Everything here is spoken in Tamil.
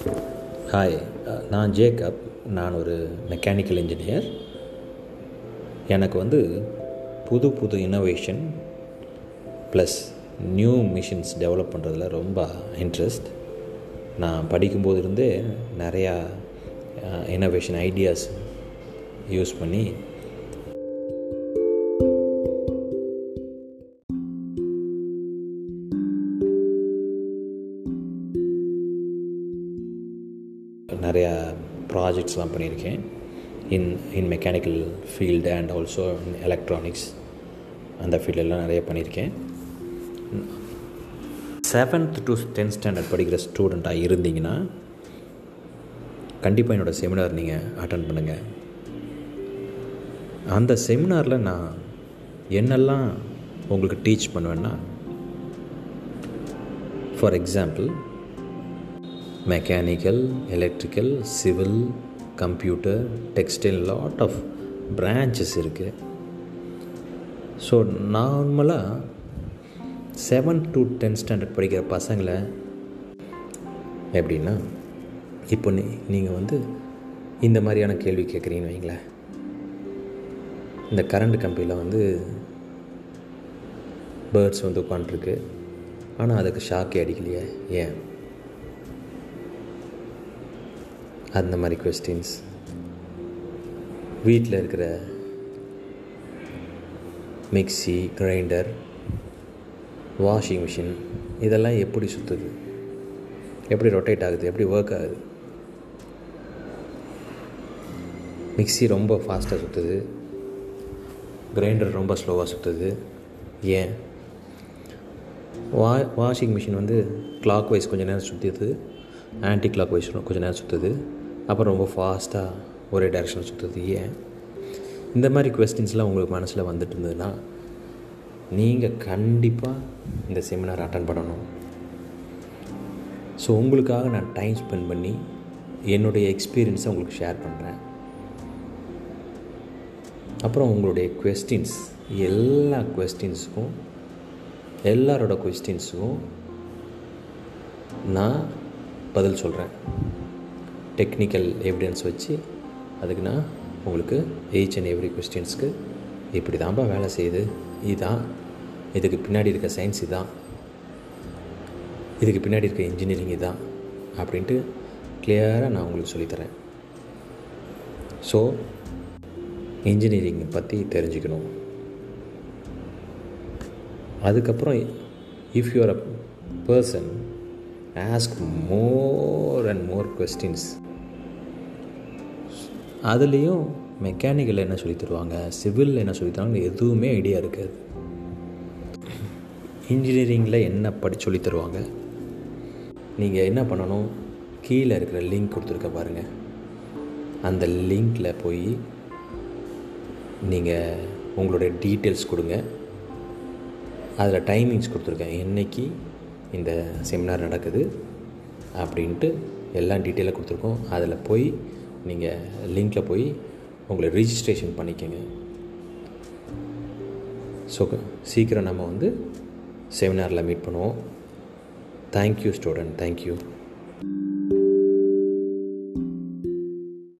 ஹாய் uh, நான் ஜேக்கப். நான் ஒரு மெக்கானிக்கல் இன்ஜினியர் எனக்கு வந்து புது புது innovation plus new machines develop பண்ணுறதுல ரொம்ப இன்ட்ரெஸ்ட் நான் படிக்கும்போது இருந்தே நிறையா இன்னோவேஷன் ஐடியாஸ் யூஸ் பண்ணி நிறையா ப்ராஜெக்ட்ஸ்லாம் பண்ணியிருக்கேன். In in mechanical field and also in electronics அந்த ஃபீல்டெல்லாம் நிறைய பண்ணியிருக்கேன். செவன்த் டு டென்த் ஸ்டாண்டர்ட் படிக்கிற ஸ்டூடெண்ட்டாக இருந்தீங்கன்னா கண்டிப்பாக என்னோடய செமினார் நீங்கள் அட்டன் பண்ணுங்கள் அந்த செமினாரில் நான் என்னெல்லாம் உங்களுக்கு டீச் பண்ணுவேன்னா for example mechanical electrical civil computer textile lot of branches இருக்குது ஸோ நார்மலாக செவன் டு டென்த் ஸ்டாண்டர்ட் படிக்கிற பசங்களை எப்படின்னா இப்போ நீ நீங்கள் வந்து இந்த மாதிரியான கேள்வி கேட்குறீங்கன்னு வைங்களேன். இந்த கரண்ட் கம்பியில் வந்து பேர்ட்ஸ் வந்து உட்காண்ட்ருக்கு ஆனால் அதுக்கு ஷாக்கே அடிக்கலையே ஏன்? அந்த மாதிரி கொஸ்டின்ஸ் வீட்டில் இருக்கிற மிக்சி கிரைண்டர் வாஷிங் மிஷின் இதெல்லாம் எப்படி சுற்றுது எப்படி ரொட்டேட் ஆகுது? எப்படி ஒர்க் ஆகுது? மிக்சி ரொம்ப ஃபாஸ்ட்டாக சுற்றுது கிரைண்டர் ரொம்ப ஸ்லோவாக சுற்றுது ஏன்? வா வாஷிங் மிஷின் வந்து கிளாக் வைஸ் கொஞ்சம் நேரம் சுற்றுது ஆன்டி கிளாக் வைஸ் கொஞ்சம் நேரம் சுற்றுது அப்புறம் ரொம்ப ஃபாஸ்ட்டாக ஒரே டைரெக்ஷன் சுற்றுறது ஏன்? இந்த மாதிரி கொஸ்டின்ஸ்லாம் உங்களுக்கு மனசில் வந்துட்டு இருந்ததுன்னா நீங்கள் கண்டிப்பாக இந்த செமினார் அட்டன் பண்ணணும். ஸோ உங்களுக்காக நான் டைம் ஸ்பெண்ட் பண்ணி என்னுடைய எக்ஸ்பீரியன்ஸை உங்களுக்கு ஷேர் பண்ணுறேன் அப்புறம் உங்களுடைய கொஸ்டின்ஸ் எல்லா கொஸ்டின்ஸுக்கும் எல்லாரோட கொஸ்டின்ஸுக்கும் நான் பதில் சொல்கிறேன் டெக்னிக்கல் எவிடன்ஸ் வச்சு அதுக்கு நான் உங்களுக்கு ஈச் அண்ட் எவ்ரி கொஸ்டின்ஸ்க்கு இப்படி தான்ப்பா வேலை செய்யுது. இதுதான் இதுக்கு பின்னாடி இருக்க சயின்ஸ் இதான். இதுக்கு பின்னாடி இருக்க இன்ஜினியரிங் இதான். அப்படின்ட்டு கிளியராக நான் உங்களுக்கு சொல்லித்தரேன். ஸோ இன்ஜினியரிங் பற்றி தெரிஞ்சுக்கணும். அதுக்கப்புறம் if you are a person ask more and more questions அதுலேயும் மெக்கானிக்கல் என்ன சொல்லி தருவாங்க? சிவில் என்ன சொல்லி தருவாங்க எதுவுமே ஐடியா இருக்காது. இன்ஜினியரிங்கில் என்ன படி சொல்லி தருவாங்க? நீங்கள் என்ன பண்ணணும்? கீழே இருக்கிற லிங்க் கொடுத்துருக்க பாருங்கள் அந்த லிங்க்கில் போய் நீங்கள் உங்களுடைய டீட்டெயில்ஸ் கொடுங்க. அதில் டைமிங்ஸ் கொடுத்துருக்கேன். என்றைக்கு இந்த செமினார் நடக்குது அப்படின்ட்டு எல்லா டீட்டெயிலாக கொடுத்துருக்கோம். அதில் போய் நீங்கள் லிங்க்கில் போய் உங்களை ரிஜிஸ்ட்ரேஷன் பண்ணிக்கோங்க. ஸோ சீக்கிரம் நம்ம வந்து செமினாரில் மீட் பண்ணுவோம். Thank you student thank you